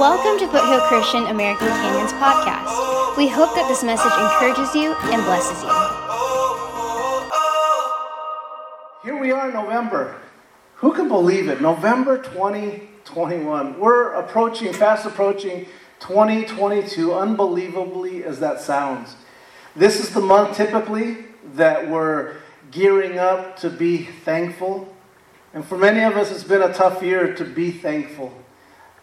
Welcome to Foothill Christian American Canyon's podcast. We hope that this message encourages you and blesses you. Here we are in November. Who can believe it? November 2021. We're approaching, fast approaching 2022, unbelievably as that sounds. This is the month typically that we're gearing up to be thankful. And for many of us, it's been a tough year to be thankful.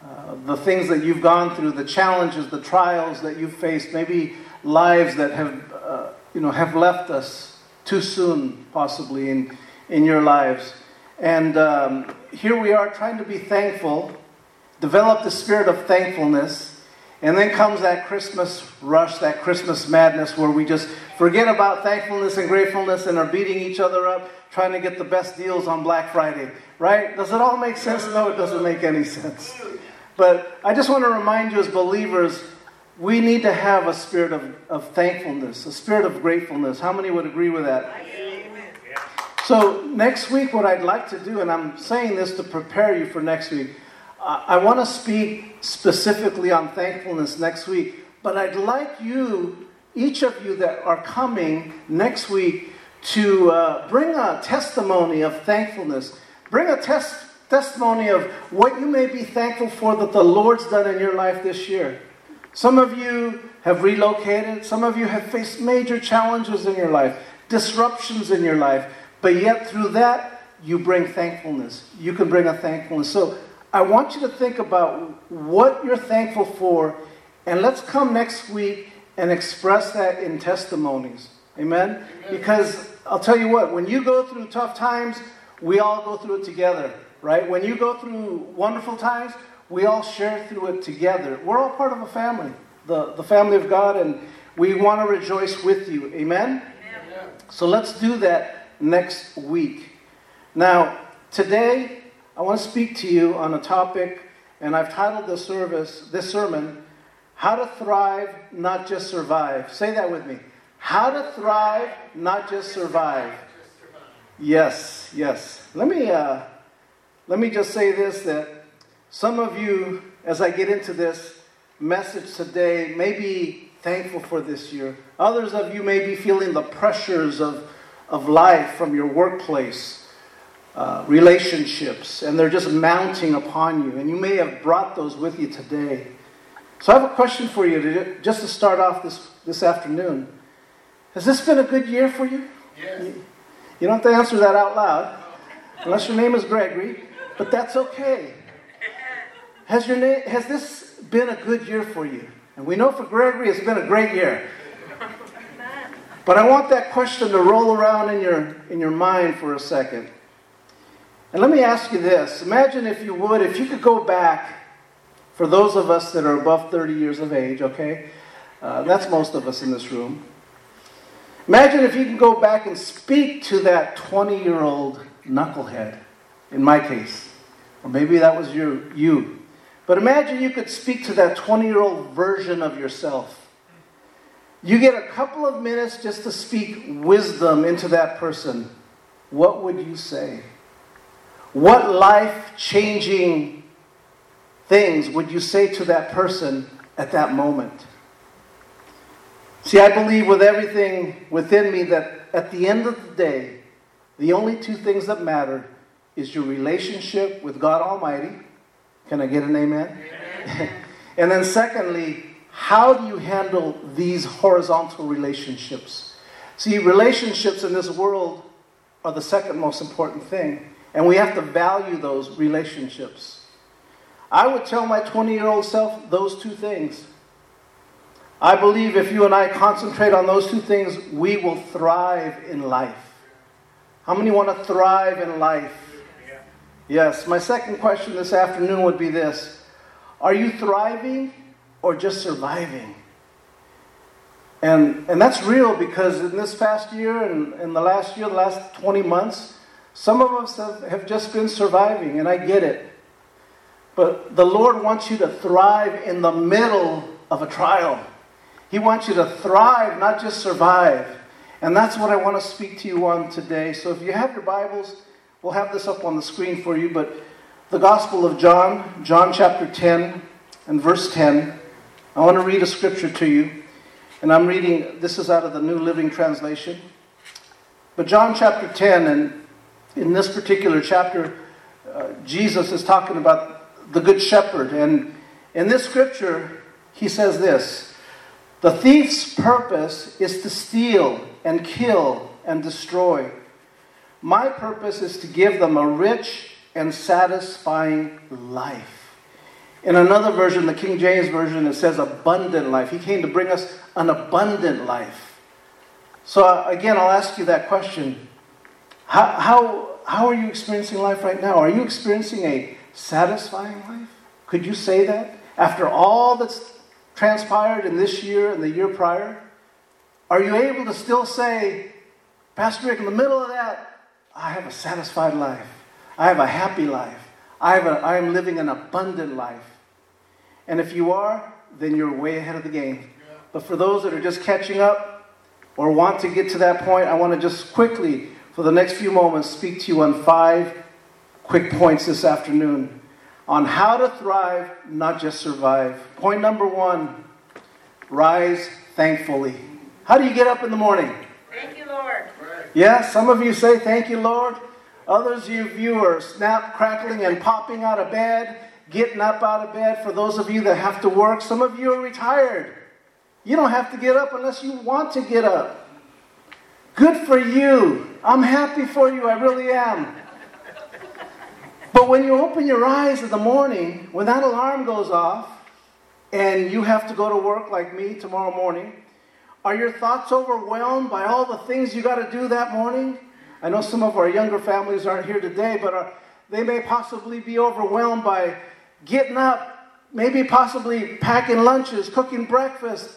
Uh, the things that you've gone through, the challenges, the trials that you've faced, maybe lives that have, uh, you know, have left us too soon, possibly in, in your lives. And um, here we are trying to be thankful, develop the spirit of thankfulness, and then comes that Christmas rush, that Christmas madness where we just forget about thankfulness and gratefulness and are beating each other up trying to get the best deals on Black Friday, right? Does it all make sense? No, it doesn't make any sense. But I just want to remind you as believers, we need to have a spirit of, of thankfulness, a spirit of gratefulness. How many would agree with that? So, next week, what I'd like to do, and I'm saying this to prepare you for next week, I want to speak specifically on thankfulness next week, but I'd like you, each of you that are coming next week, to uh, bring a testimony of thankfulness. Bring a tes- testimony of what you may be thankful for that the Lord's done in your life this year. Some of you have relocated, some of you have faced major challenges in your life, disruptions in your life, but yet through that, you bring thankfulness. You can bring a thankfulness. So I want you to think about what you're thankful for, and let's come next week and express that in testimonies. Amen? Because I'll tell you what, when you go through tough times, we all go through it together, right? When you go through wonderful times, we all share through it together. We're all part of a family, the, the family of God, and we want to rejoice with you. Amen? Amen? So let's do that next week. Now, today, I want to speak to you on a topic, and I've titled this service, this sermon, How to Thrive, Not Just Survive. Say that with me. How to thrive, not just survive. Yes, yes. Let me, uh, let me just say this that some of you, as I get into this message today, may be thankful for this year. Others of you may be feeling the pressures of, of life from your workplace uh, relationships, and they're just mounting upon you. And you may have brought those with you today. So I have a question for you to, just to start off this, this afternoon. Has this been a good year for you? Yes. You, you don't have to answer that out loud, unless your name is Gregory, but that's okay. Has, your name, has this been a good year for you? And we know for Gregory it's been a great year. But I want that question to roll around in your, in your mind for a second. And let me ask you this imagine, if you would, if you could go back, for those of us that are above 30 years of age, okay? Uh, that's most of us in this room. Imagine if you can go back and speak to that 20 year old knucklehead, in my case. Or maybe that was your, you. But imagine you could speak to that 20 year old version of yourself. You get a couple of minutes just to speak wisdom into that person. What would you say? What life changing things would you say to that person at that moment? See, I believe with everything within me that at the end of the day, the only two things that matter is your relationship with God Almighty. Can I get an amen? amen. and then, secondly, how do you handle these horizontal relationships? See, relationships in this world are the second most important thing. And we have to value those relationships. I would tell my 20 year old self those two things. I believe if you and I concentrate on those two things, we will thrive in life. How many want to thrive in life? Yes. My second question this afternoon would be this Are you thriving or just surviving? And, and that's real because in this past year and in the last year, the last 20 months, some of us have, just been surviving, and I get it. But the Lord wants you to thrive in the middle of a trial. He wants you to thrive, not just survive. And that's what I want to speak to you on today. So if you have your Bibles, we'll have this up on the screen for you. But the Gospel of John, John chapter 10 and verse 10. I want to read a scripture to you. And I'm reading, this is out of the New Living Translation. But John chapter 10, and in this particular chapter, uh, Jesus is talking about the Good Shepherd. And in this scripture, he says this The thief's purpose is to steal and kill and destroy. My purpose is to give them a rich and satisfying life. In another version, the King James Version, it says abundant life. He came to bring us an abundant life. So, uh, again, I'll ask you that question. How, how, how are you experiencing life right now? Are you experiencing a satisfying life? Could you say that? After all that's transpired in this year and the year prior? Are you able to still say, Pastor Rick, in the middle of that, I have a satisfied life. I have a happy life. I, have a, I am living an abundant life. And if you are, then you're way ahead of the game. But for those that are just catching up or want to get to that point, I want to just quickly, for the next few moments, speak to you on five quick points this afternoon on how to thrive, not just survive. Point number one rise thankfully. How do you get up in the morning? Thank you, Lord. Yeah, some of you say, Thank you, Lord. Others of you are snap, crackling, and popping out of bed, getting up out of bed. For those of you that have to work, some of you are retired. You don't have to get up unless you want to get up. Good for you. I'm happy for you. I really am. But when you open your eyes in the morning, when that alarm goes off, and you have to go to work like me tomorrow morning, are your thoughts overwhelmed by all the things you got to do that morning? I know some of our younger families aren't here today, but are, they may possibly be overwhelmed by getting up, maybe possibly packing lunches, cooking breakfast,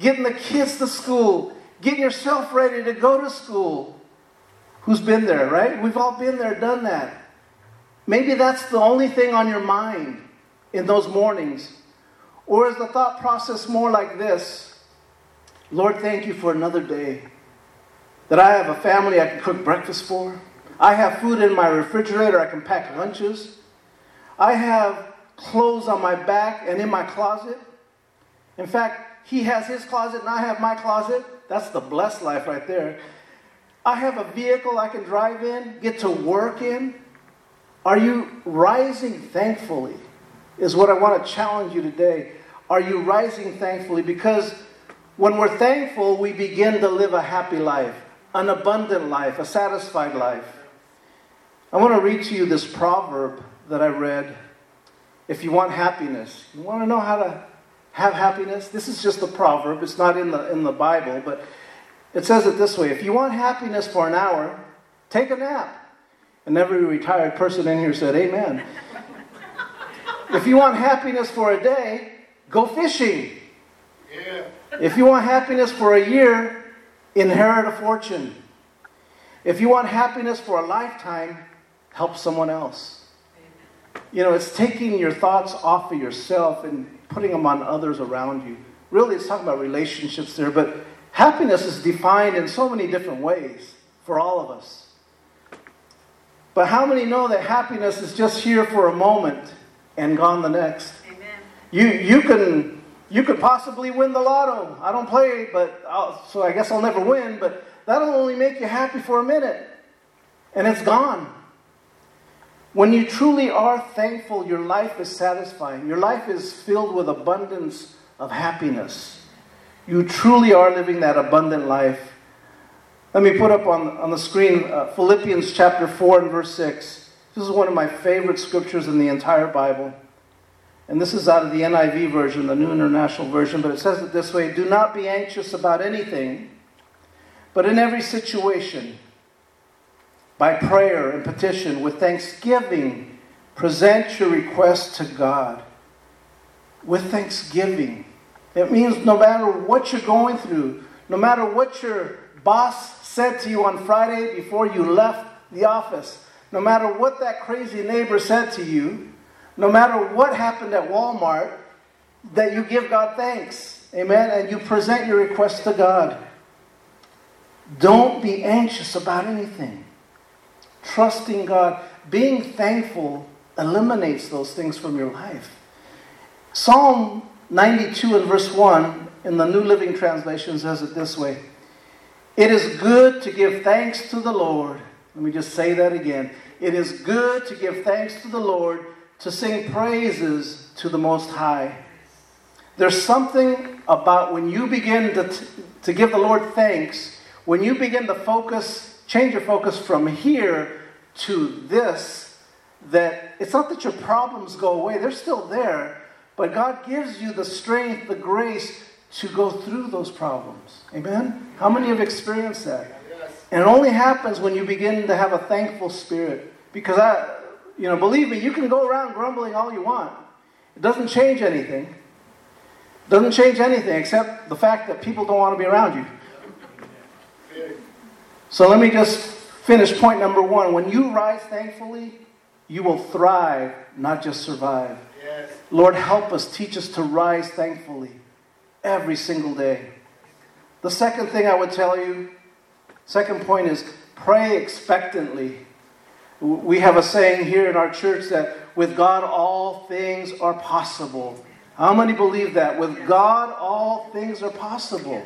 getting the kids to school, getting yourself ready to go to school. Who's been there, right? We've all been there, done that. Maybe that's the only thing on your mind in those mornings. Or is the thought process more like this Lord, thank you for another day. That I have a family I can cook breakfast for. I have food in my refrigerator I can pack lunches. I have clothes on my back and in my closet. In fact, he has his closet and I have my closet. That's the blessed life right there. I have a vehicle I can drive in, get to work in. Are you rising thankfully? Is what I want to challenge you today. Are you rising thankfully? Because when we're thankful, we begin to live a happy life, an abundant life, a satisfied life. I want to read to you this proverb that I read. If you want happiness, you want to know how to have happiness? This is just a proverb. It's not in the, in the Bible, but it says it this way If you want happiness for an hour, take a nap. And every retired person in here said, Amen. if you want happiness for a day, go fishing. Yeah. If you want happiness for a year, inherit a fortune. If you want happiness for a lifetime, help someone else. You know, it's taking your thoughts off of yourself and putting them on others around you. Really, it's talking about relationships there, but happiness is defined in so many different ways for all of us. But how many know that happiness is just here for a moment and gone the next? Amen. You, you, can, you could possibly win the lotto. I don't play, but I'll, so I guess I'll never win, but that'll only make you happy for a minute. And it's gone. When you truly are thankful, your life is satisfying. Your life is filled with abundance of happiness. You truly are living that abundant life. Let me put up on, on the screen uh, Philippians chapter 4 and verse 6. This is one of my favorite scriptures in the entire Bible. And this is out of the NIV version, the New International Version, but it says it this way Do not be anxious about anything, but in every situation, by prayer and petition, with thanksgiving, present your request to God. With thanksgiving. It means no matter what you're going through, no matter what your boss said to you on Friday before you left the office, no matter what that crazy neighbor said to you, no matter what happened at Walmart, that you give God thanks. Amen. And you present your request to God. Don't be anxious about anything. Trusting God, being thankful eliminates those things from your life. Psalm 92 and verse 1 in the New Living Translation says it this way It is good to give thanks to the Lord. Let me just say that again. It is good to give thanks to the Lord, to sing praises to the Most High. There's something about when you begin to, to give the Lord thanks, when you begin to focus, change your focus from here to this, that it's not that your problems go away, they're still there, but God gives you the strength, the grace to go through those problems. Amen? How many have experienced that? And it only happens when you begin to have a thankful spirit. Because I, you know, believe me, you can go around grumbling all you want. It doesn't change anything. It doesn't change anything except the fact that people don't want to be around you. So let me just finish point number one. When you rise thankfully, you will thrive, not just survive. Yes. Lord, help us, teach us to rise thankfully every single day. The second thing I would tell you, second point is pray expectantly. We have a saying here in our church that with God all things are possible. How many believe that? With God all things are possible.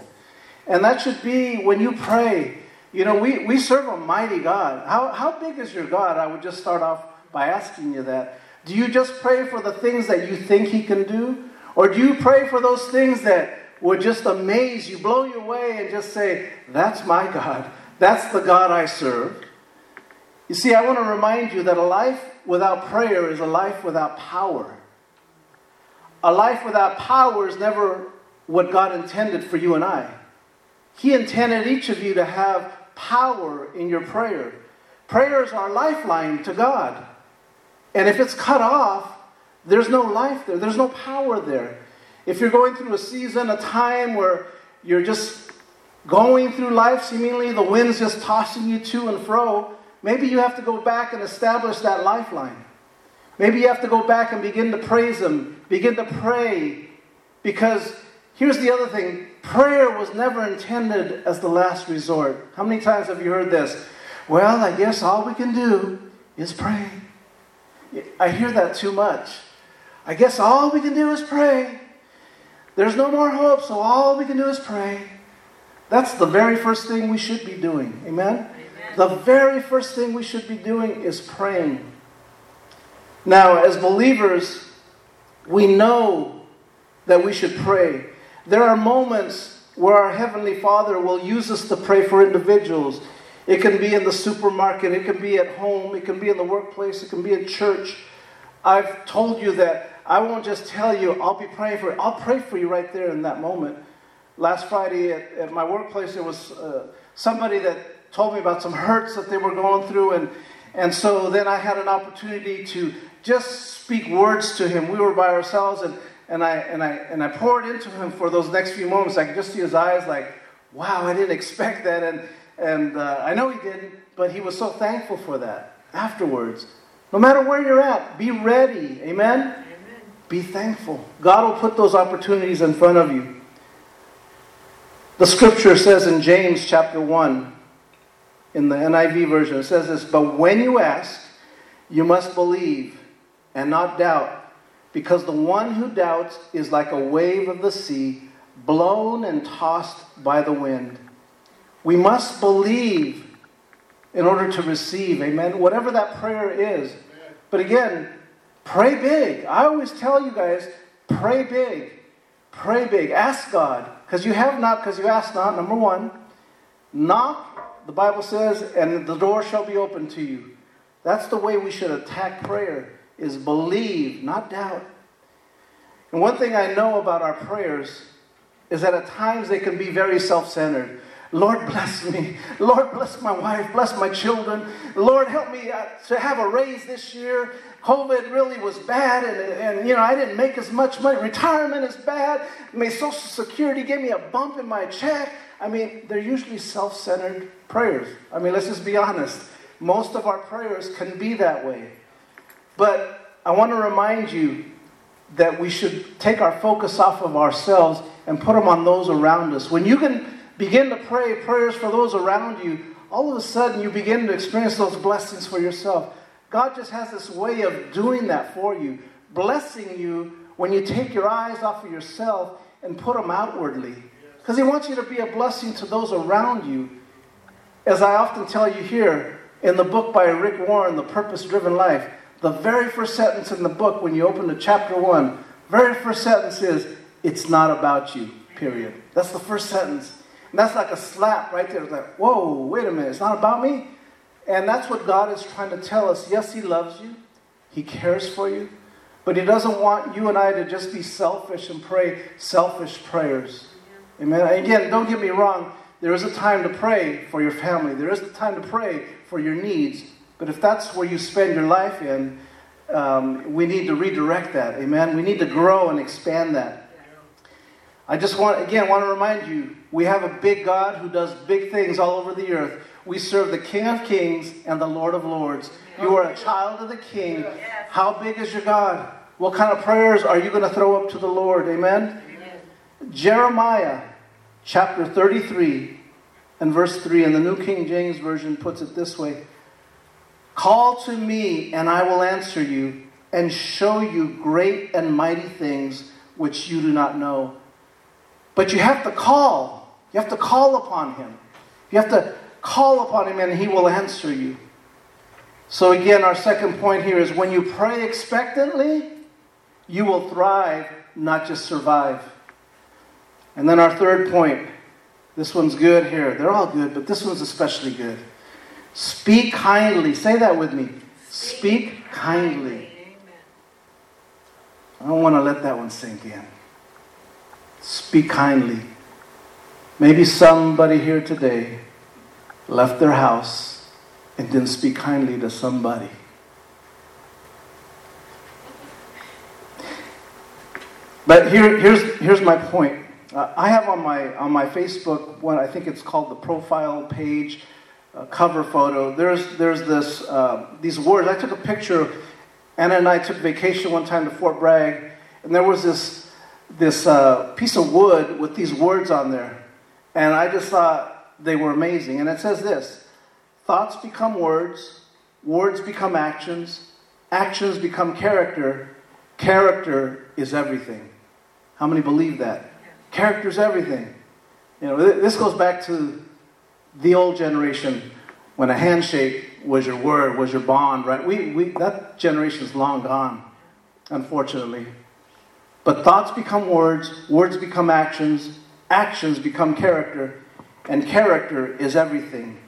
And that should be when you pray. You know, we, we serve a mighty God. How, how big is your God? I would just start off by asking you that. Do you just pray for the things that you think He can do? Or do you pray for those things that would just amaze you, blow you away, and just say, That's my God. That's the God I serve. You see, I want to remind you that a life without prayer is a life without power. A life without power is never what God intended for you and I. He intended each of you to have power in your prayer. Prayer is our lifeline to God. And if it's cut off, there's no life there, there's no power there. If you're going through a season, a time where you're just going through life, seemingly the wind's just tossing you to and fro, maybe you have to go back and establish that lifeline. Maybe you have to go back and begin to praise Him, begin to pray. Because here's the other thing prayer was never intended as the last resort. How many times have you heard this? Well, I guess all we can do is pray. I hear that too much. I guess all we can do is pray. There's no more hope, so all we can do is pray. That's the very first thing we should be doing. Amen? Amen? The very first thing we should be doing is praying. Now, as believers, we know that we should pray. There are moments where our Heavenly Father will use us to pray for individuals. It can be in the supermarket, it can be at home, it can be in the workplace, it can be in church. I've told you that I won't just tell you, I'll be praying for you. I'll pray for you right there in that moment. Last Friday at, at my workplace, there was uh, somebody that told me about some hurts that they were going through. And, and so then I had an opportunity to just speak words to him. We were by ourselves, and, and, I, and, I, and I poured into him for those next few moments. I could just see his eyes like, wow, I didn't expect that. And, and uh, I know he didn't, but he was so thankful for that afterwards. No matter where you're at, be ready. Amen? Amen? Be thankful. God will put those opportunities in front of you. The scripture says in James chapter 1, in the NIV version, it says this But when you ask, you must believe and not doubt, because the one who doubts is like a wave of the sea, blown and tossed by the wind. We must believe in order to receive. Amen. Whatever that prayer is. But again, pray big. I always tell you guys, pray big. Pray big. Ask God. Because you have not, because you ask not, number one. Knock, the Bible says, and the door shall be open to you. That's the way we should attack prayer, is believe, not doubt. And one thing I know about our prayers is that at times they can be very self centered. Lord, bless me. Lord, bless my wife. Bless my children. Lord, help me uh, to have a raise this year. COVID really was bad, and, and you know, I didn't make as much money. Retirement is bad. May Social Security gave me a bump in my check. I mean, they're usually self centered prayers. I mean, let's just be honest. Most of our prayers can be that way. But I want to remind you that we should take our focus off of ourselves and put them on those around us. When you can begin to pray prayers for those around you, all of a sudden you begin to experience those blessings for yourself. God just has this way of doing that for you, blessing you when you take your eyes off of yourself and put them outwardly. Because He wants you to be a blessing to those around you. As I often tell you here in the book by Rick Warren, The Purpose Driven Life, the very first sentence in the book, when you open to chapter one, very first sentence is, It's not about you, period. That's the first sentence. And that's like a slap right there. It's like, whoa, wait a minute, it's not about me? And that's what God is trying to tell us. Yes, He loves you, He cares for you, but He doesn't want you and I to just be selfish and pray selfish prayers. Amen. Again, don't get me wrong. There is a time to pray for your family. There is a time to pray for your needs. But if that's where you spend your life in, um, we need to redirect that. Amen. We need to grow and expand that. I just want, again, want to remind you we have a big God who does big things all over the earth. We serve the King of Kings and the Lord of Lords. You are a child of the King. How big is your God? What kind of prayers are you going to throw up to the Lord? Amen? Jeremiah chapter 33 and verse 3 in the New King James Version puts it this way Call to me, and I will answer you, and show you great and mighty things which you do not know. But you have to call. You have to call upon him. You have to call upon him, and he will answer you. So, again, our second point here is when you pray expectantly, you will thrive, not just survive. And then our third point this one's good here. They're all good, but this one's especially good. Speak kindly. Say that with me. Speak kindly. I don't want to let that one sink in. Speak kindly. Maybe somebody here today left their house and didn't speak kindly to somebody. But here, here's, here's my point. Uh, I have on my, on my Facebook what I think it's called the profile page uh, cover photo. There's, there's this, uh, these words. I took a picture. Of Anna and I took vacation one time to Fort Bragg, and there was this, this uh, piece of wood with these words on there. And I just thought they were amazing. And it says this Thoughts become words, words become actions, actions become character, character is everything. How many believe that? Character is everything. You know, this goes back to the old generation when a handshake was your word, was your bond, right? We, we, that generation is long gone, unfortunately. But thoughts become words, words become actions, actions become character, and character is everything.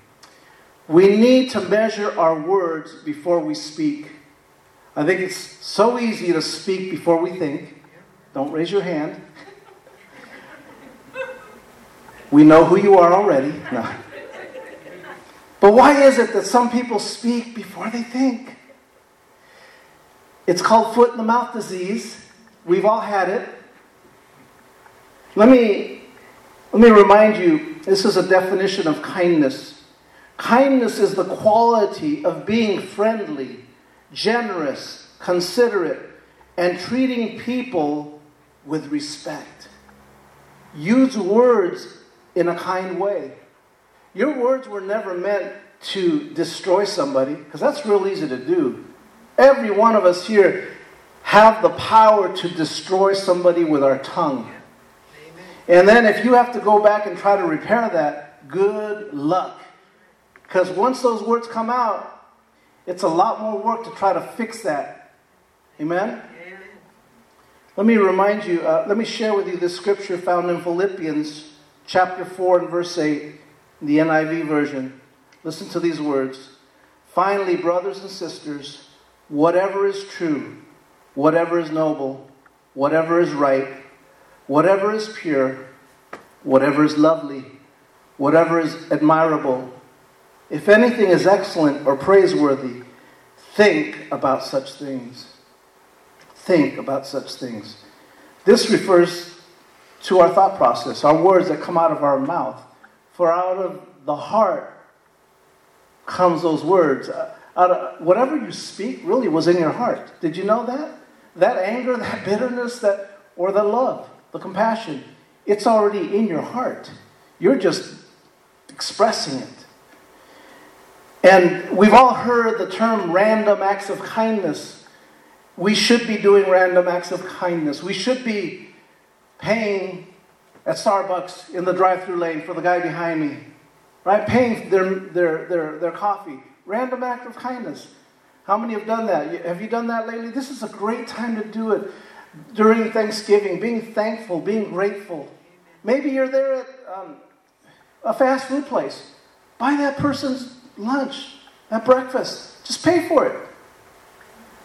We need to measure our words before we speak. I think it's so easy to speak before we think. Don't raise your hand. We know who you are already. No. But why is it that some people speak before they think? It's called foot in the mouth disease. We've all had it. Let me, let me remind you this is a definition of kindness. Kindness is the quality of being friendly, generous, considerate, and treating people with respect. Use words in a kind way. Your words were never meant to destroy somebody, because that's real easy to do. Every one of us here have the power to destroy somebody with our tongue. And then if you have to go back and try to repair that, good luck. Because once those words come out, it's a lot more work to try to fix that. Amen? Amen. Let me remind you, uh, let me share with you this scripture found in Philippians chapter 4 and verse 8 the NIV version. Listen to these words. Finally, brothers and sisters, whatever is true, whatever is noble, whatever is right, whatever is pure, whatever is lovely, whatever is admirable, if anything is excellent or praiseworthy, think about such things. Think about such things. This refers to our thought process, our words that come out of our mouth. For out of the heart comes those words. Uh, out of, whatever you speak really was in your heart. Did you know that? That anger, that bitterness, that or the love, the compassion, it's already in your heart. You're just expressing it. And we've all heard the term random acts of kindness. We should be doing random acts of kindness. We should be paying at Starbucks in the drive through lane for the guy behind me, right? Paying their, their, their, their coffee. Random act of kindness. How many have done that? Have you done that lately? This is a great time to do it during Thanksgiving, being thankful, being grateful. Maybe you're there at um, a fast food place. Buy that person's lunch, at breakfast. Just pay for it.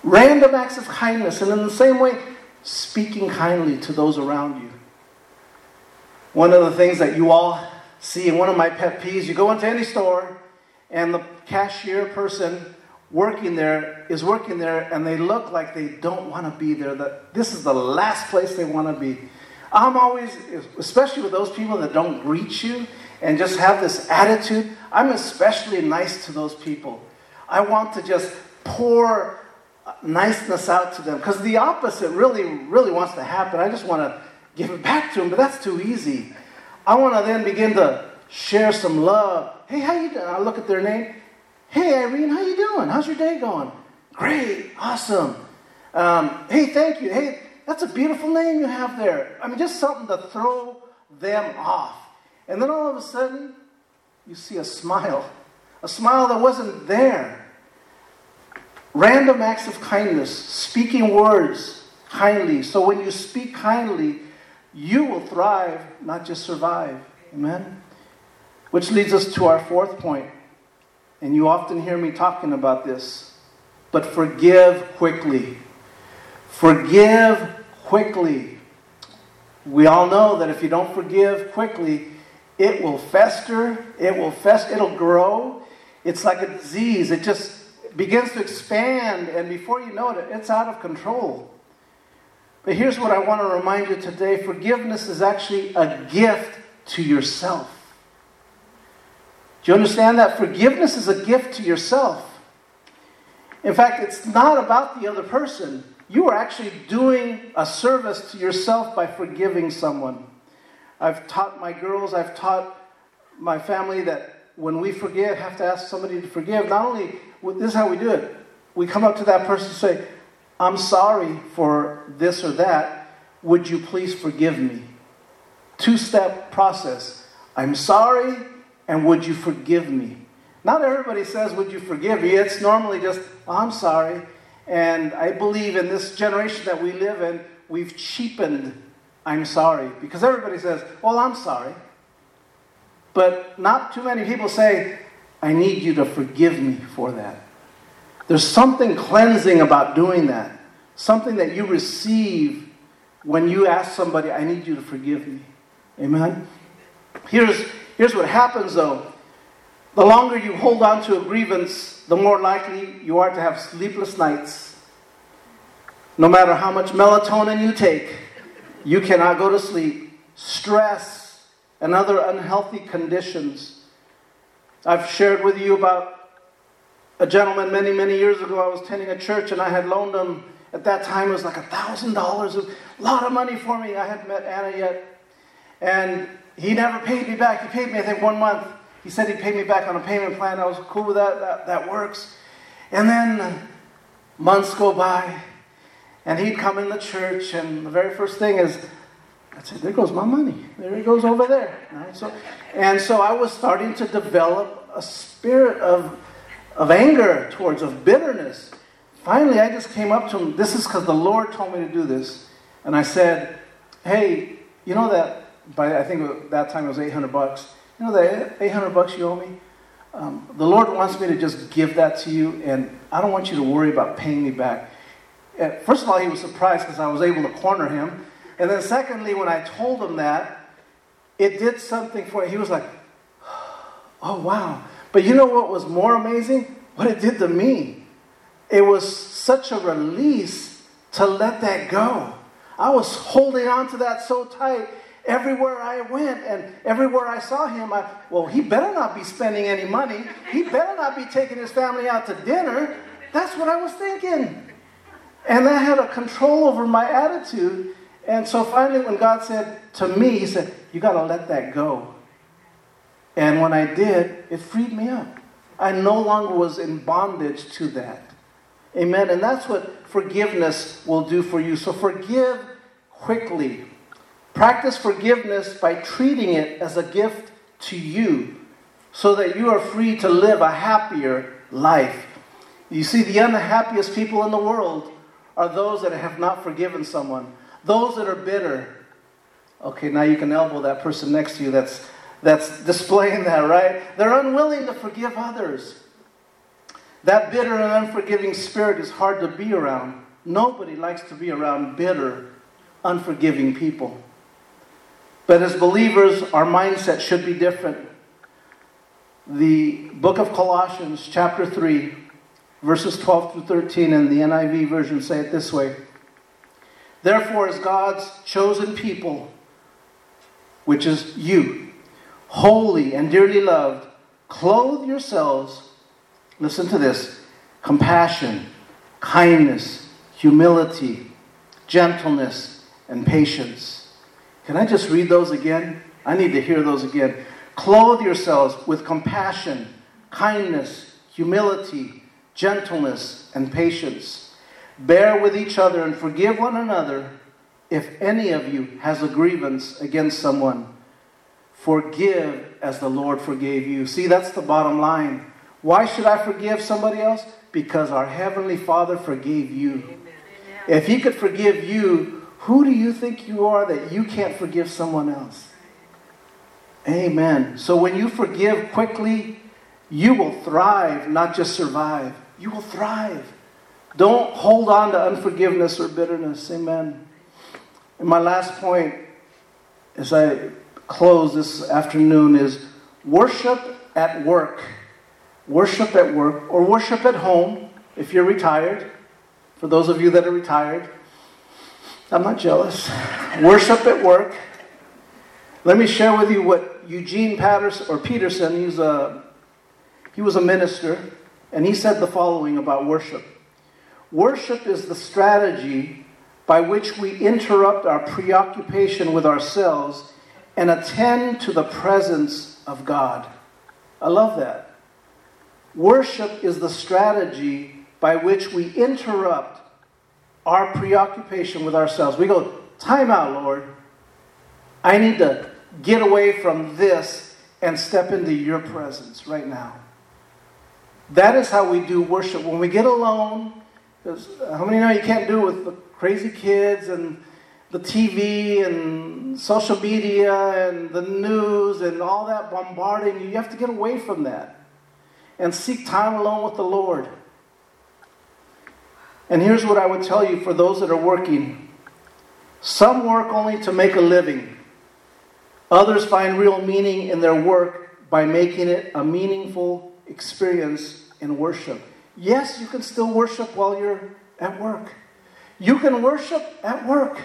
Random acts of kindness, and in the same way, speaking kindly to those around you. One of the things that you all see, and one of my pet peeves, you go into any store, and the cashier person working there is working there and they look like they don't want to be there. That this is the last place they want to be. I'm always especially with those people that don't greet you and just have this attitude i'm especially nice to those people. I want to just pour niceness out to them because the opposite really really wants to happen. I just want to give it back to them but that's too easy i want to then begin to share some love hey how you doing i look at their name Hey, Irene, how you doing? How's your day going? Great, awesome. Um, hey, thank you. Hey, that's a beautiful name you have there. I mean, just something to throw them off. And then all of a sudden, you see a smile, a smile that wasn't there. Random acts of kindness, speaking words kindly. So when you speak kindly, you will thrive, not just survive. Amen? Which leads us to our fourth point and you often hear me talking about this, but forgive quickly. Forgive quickly. We all know that if you don't forgive quickly, it will fester, it will fester, it'll grow. It's like a disease. It just begins to expand, and before you know it, it's out of control. But here's what I want to remind you today forgiveness is actually a gift to yourself. Do you understand that? Forgiveness is a gift to yourself. In fact, it's not about the other person. You are actually doing a service to yourself by forgiving someone. I've taught my girls, I've taught my family that when we forgive, have to ask somebody to forgive. Not only, this is how we do it. We come up to that person and say, I'm sorry for this or that. Would you please forgive me? Two step process. I'm sorry and would you forgive me? Not everybody says, Would you forgive me? It's normally just, I'm sorry. And I believe in this generation that we live in, we've cheapened I'm sorry. Because everybody says, Well, I'm sorry. But not too many people say, I need you to forgive me for that. There's something cleansing about doing that, something that you receive when you ask somebody, I need you to forgive me. Amen? Here's, Here's what happens though the longer you hold on to a grievance, the more likely you are to have sleepless nights. No matter how much melatonin you take, you cannot go to sleep. Stress and other unhealthy conditions. I've shared with you about a gentleman many, many years ago. I was attending a church and I had loaned him, at that time, it was like a $1,000, a lot of money for me. I hadn't met Anna yet. And he never paid me back. He paid me, I think, one month. He said he'd pay me back on a payment plan. I was cool with that. That, that works. And then months go by, and he'd come in the church, and the very first thing is, I said, there goes my money. There he goes over there. Right? So, and so I was starting to develop a spirit of, of anger towards, of bitterness. Finally, I just came up to him. This is because the Lord told me to do this. And I said, hey, you know that by I think that time it was 800 bucks. You know that 800 bucks you owe me? Um, the Lord wants me to just give that to you, and I don't want you to worry about paying me back. And first of all, he was surprised because I was able to corner him. And then, secondly, when I told him that, it did something for him. He was like, oh, wow. But you know what was more amazing? What it did to me. It was such a release to let that go. I was holding on to that so tight everywhere I went and everywhere I saw him, I, well, he better not be spending any money. He better not be taking his family out to dinner. That's what I was thinking. And that had a control over my attitude. And so finally, when God said to me, He said, You got to let that go. And when I did, it freed me up. I no longer was in bondage to that. Amen. And that's what forgiveness will do for you. So forgive quickly. Practice forgiveness by treating it as a gift to you so that you are free to live a happier life. You see, the unhappiest people in the world are those that have not forgiven someone, those that are bitter. Okay, now you can elbow that person next to you that's, that's displaying that, right? They're unwilling to forgive others. That bitter and unforgiving spirit is hard to be around. Nobody likes to be around bitter, unforgiving people. But as believers, our mindset should be different. The book of Colossians, chapter 3, verses 12 through 13 in the NIV version say it this way Therefore, as God's chosen people, which is you, holy and dearly loved, clothe yourselves Listen to this compassion, kindness, humility, gentleness, and patience. Can I just read those again? I need to hear those again. Clothe yourselves with compassion, kindness, humility, gentleness, and patience. Bear with each other and forgive one another if any of you has a grievance against someone. Forgive as the Lord forgave you. See, that's the bottom line. Why should I forgive somebody else? Because our Heavenly Father forgave you. Amen. If He could forgive you, who do you think you are that you can't forgive someone else? Amen. So when you forgive quickly, you will thrive, not just survive. You will thrive. Don't hold on to unforgiveness or bitterness. Amen. And my last point as I close this afternoon is worship at work worship at work or worship at home if you're retired. For those of you that are retired, I'm not jealous. worship at work. Let me share with you what Eugene Patterson or Peterson, he's a, he was a minister, and he said the following about worship. Worship is the strategy by which we interrupt our preoccupation with ourselves and attend to the presence of God. I love that. Worship is the strategy by which we interrupt our preoccupation with ourselves. We go, Time out, Lord. I need to get away from this and step into your presence right now. That is how we do worship. When we get alone, because how many know you can't do it with the crazy kids and the TV and social media and the news and all that bombarding you? You have to get away from that and seek time alone with the Lord. And here's what I would tell you for those that are working some work only to make a living, others find real meaning in their work by making it a meaningful experience in worship. Yes, you can still worship while you're at work. You can worship at work.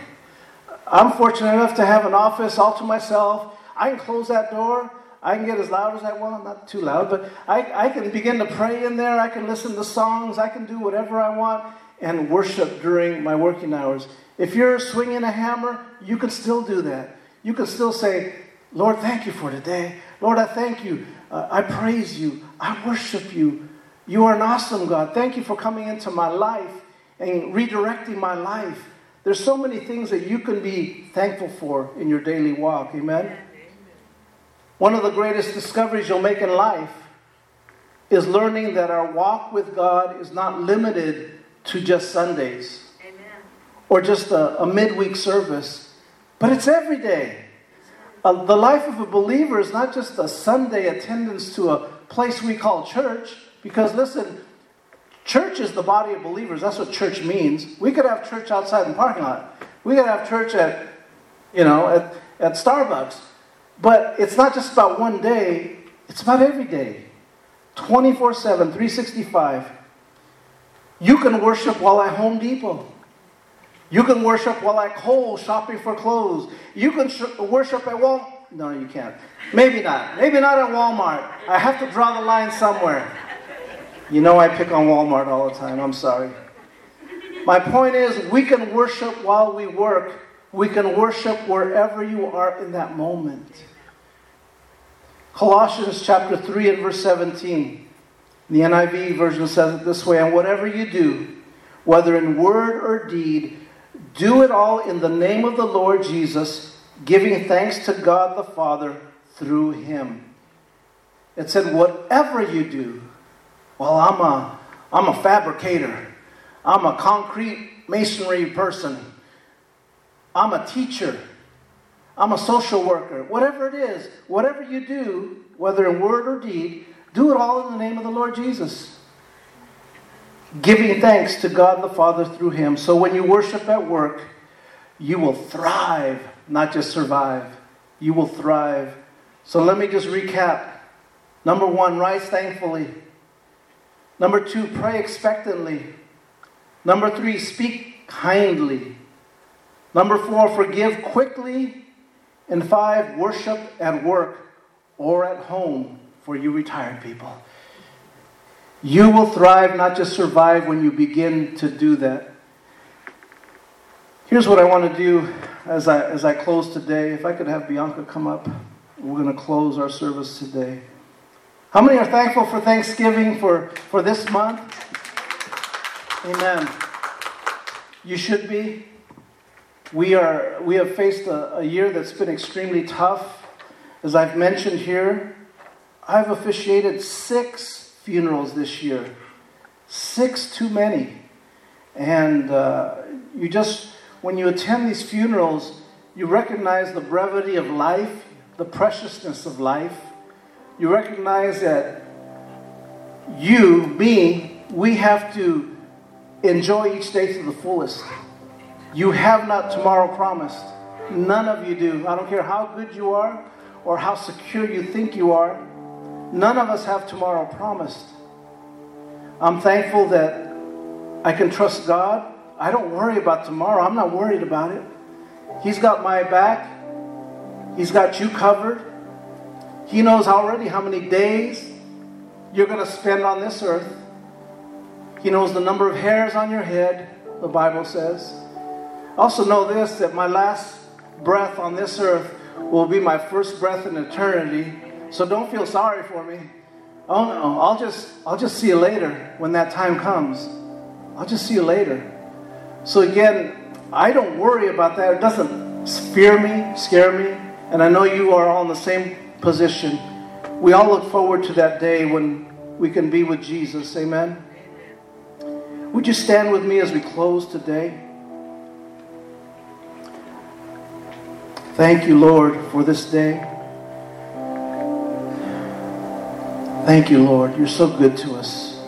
I'm fortunate enough to have an office all to myself. I can close that door I can get as loud as I want, not too loud, but I, I can begin to pray in there. I can listen to songs. I can do whatever I want and worship during my working hours. If you're swinging a hammer, you can still do that. You can still say, Lord, thank you for today. Lord, I thank you. Uh, I praise you. I worship you. You are an awesome God. Thank you for coming into my life and redirecting my life. There's so many things that you can be thankful for in your daily walk. Amen. One of the greatest discoveries you'll make in life is learning that our walk with God is not limited to just Sundays Amen. or just a, a, midweek service, but it's every day. Uh, the life of a believer is not just a Sunday attendance to a place we call church, because listen, church is the body of believers. That's what church means. We could have church outside in the parking lot. We could have church at, you know, at, at Starbucks. But it's not just about one day, it's about every day. 24 7, 365. You can worship while at Home Depot. You can worship while at Kohl's shopping for clothes. You can sh- worship at Walmart. No, you can't. Maybe not. Maybe not at Walmart. I have to draw the line somewhere. You know I pick on Walmart all the time. I'm sorry. My point is, we can worship while we work we can worship wherever you are in that moment. Colossians chapter 3 and verse 17. The NIV version says it this way And whatever you do, whether in word or deed, do it all in the name of the Lord Jesus, giving thanks to God the Father through him. It said, whatever you do, well, I'm a, I'm a fabricator. I'm a concrete masonry person. I'm a teacher. I'm a social worker. Whatever it is, whatever you do, whether in word or deed, do it all in the name of the Lord Jesus. Giving thanks to God the Father through Him. So when you worship at work, you will thrive, not just survive. You will thrive. So let me just recap. Number one, rise thankfully. Number two, pray expectantly. Number three, speak kindly. Number four, forgive quickly. And five, worship at work or at home for you retired people. You will thrive, not just survive, when you begin to do that. Here's what I want to do as I, as I close today. If I could have Bianca come up, we're going to close our service today. How many are thankful for Thanksgiving for, for this month? Amen. You should be. We, are, we have faced a, a year that's been extremely tough. As I've mentioned here, I've officiated six funerals this year. Six too many. And uh, you just, when you attend these funerals, you recognize the brevity of life, the preciousness of life. You recognize that you, me, we have to enjoy each day to the fullest. You have not tomorrow promised. None of you do. I don't care how good you are or how secure you think you are. None of us have tomorrow promised. I'm thankful that I can trust God. I don't worry about tomorrow. I'm not worried about it. He's got my back. He's got you covered. He knows already how many days you're going to spend on this earth. He knows the number of hairs on your head, the Bible says. Also, know this that my last breath on this earth will be my first breath in eternity. So don't feel sorry for me. Oh no, I'll just I'll just see you later when that time comes. I'll just see you later. So again, I don't worry about that. It doesn't fear me, scare me, and I know you are all in the same position. We all look forward to that day when we can be with Jesus. Amen. Would you stand with me as we close today? Thank you, Lord, for this day. Thank you, Lord. You're so good to us.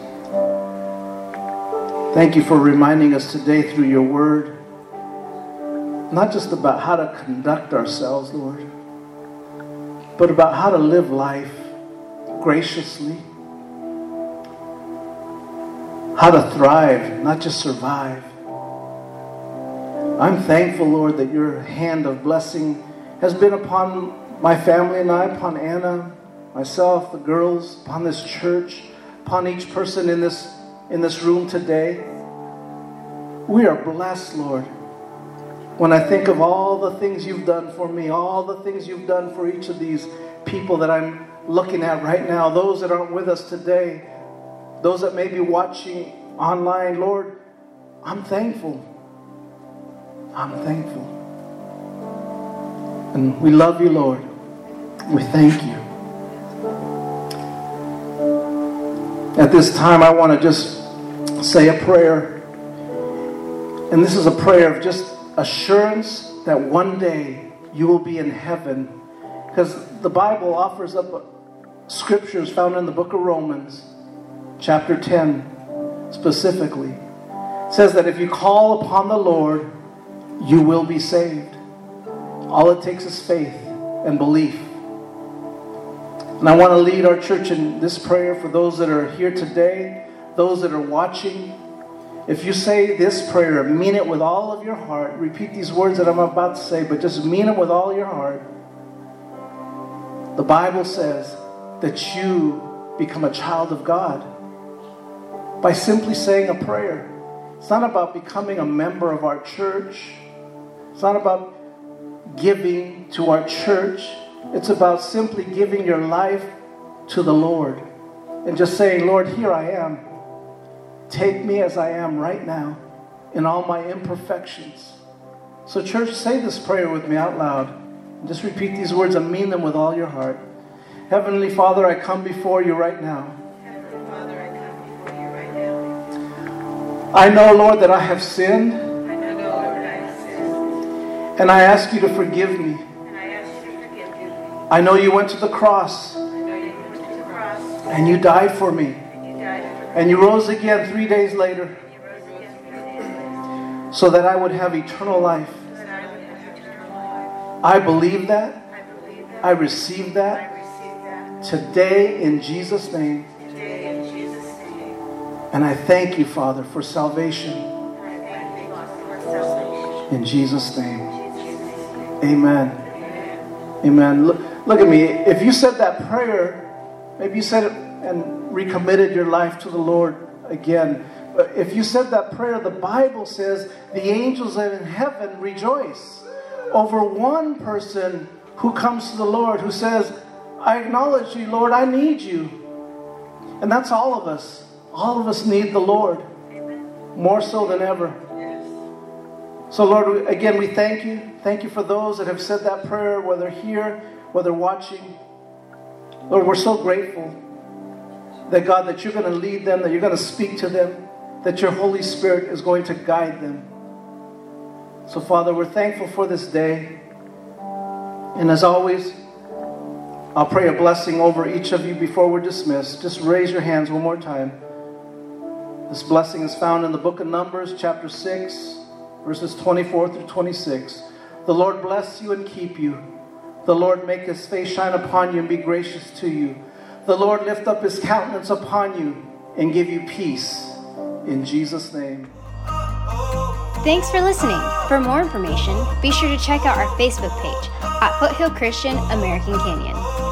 Thank you for reminding us today through your word, not just about how to conduct ourselves, Lord, but about how to live life graciously, how to thrive, not just survive. I'm thankful, Lord, that your hand of blessing has been upon my family and I, upon Anna, myself, the girls, upon this church, upon each person in this, in this room today. We are blessed, Lord. When I think of all the things you've done for me, all the things you've done for each of these people that I'm looking at right now, those that aren't with us today, those that may be watching online, Lord, I'm thankful. I'm thankful. And we love you, Lord. We thank you. At this time, I want to just say a prayer. And this is a prayer of just assurance that one day you will be in heaven. Because the Bible offers up scriptures found in the book of Romans, chapter 10, specifically. It says that if you call upon the Lord, you will be saved. All it takes is faith and belief. And I want to lead our church in this prayer for those that are here today, those that are watching. If you say this prayer, mean it with all of your heart. Repeat these words that I'm about to say, but just mean it with all your heart. The Bible says that you become a child of God by simply saying a prayer. It's not about becoming a member of our church. It's not about giving to our church. It's about simply giving your life to the Lord. and just saying, Lord, here I am. Take me as I am right now in all my imperfections. So, church, say this prayer with me out loud. Just repeat these words and mean them with all your heart. Heavenly Father, I come before you right now. Heavenly Father, I come before you right now. I know, Lord, that I have sinned, I know, Lord, I have sinned, and I ask you to forgive me. and I ask you to forgive me. I know you went to the cross, I know you went to the cross, and you died for me, and you rose again three days later so that I would have eternal life. I believe that. I receive that today in Jesus' name. And I thank you, Father, for salvation. In Jesus' name. Amen. Amen. Look, look at me. If you said that prayer, maybe you said it and recommitted your life to the Lord again. But if you said that prayer, the Bible says the angels in heaven rejoice over one person who comes to the Lord who says, I acknowledge you, Lord, I need you. And that's all of us. All of us need the Lord more so than ever. So, Lord, again, we thank you. Thank you for those that have said that prayer, whether here, whether watching. Lord, we're so grateful that, God, that you're going to lead them, that you're going to speak to them, that your Holy Spirit is going to guide them. So, Father, we're thankful for this day. And as always, I'll pray a blessing over each of you before we're dismissed. Just raise your hands one more time. This blessing is found in the book of Numbers, chapter 6, verses 24 through 26. The Lord bless you and keep you. The Lord make his face shine upon you and be gracious to you. The Lord lift up his countenance upon you and give you peace. In Jesus' name. Thanks for listening. For more information, be sure to check out our Facebook page at Foothill Christian American Canyon.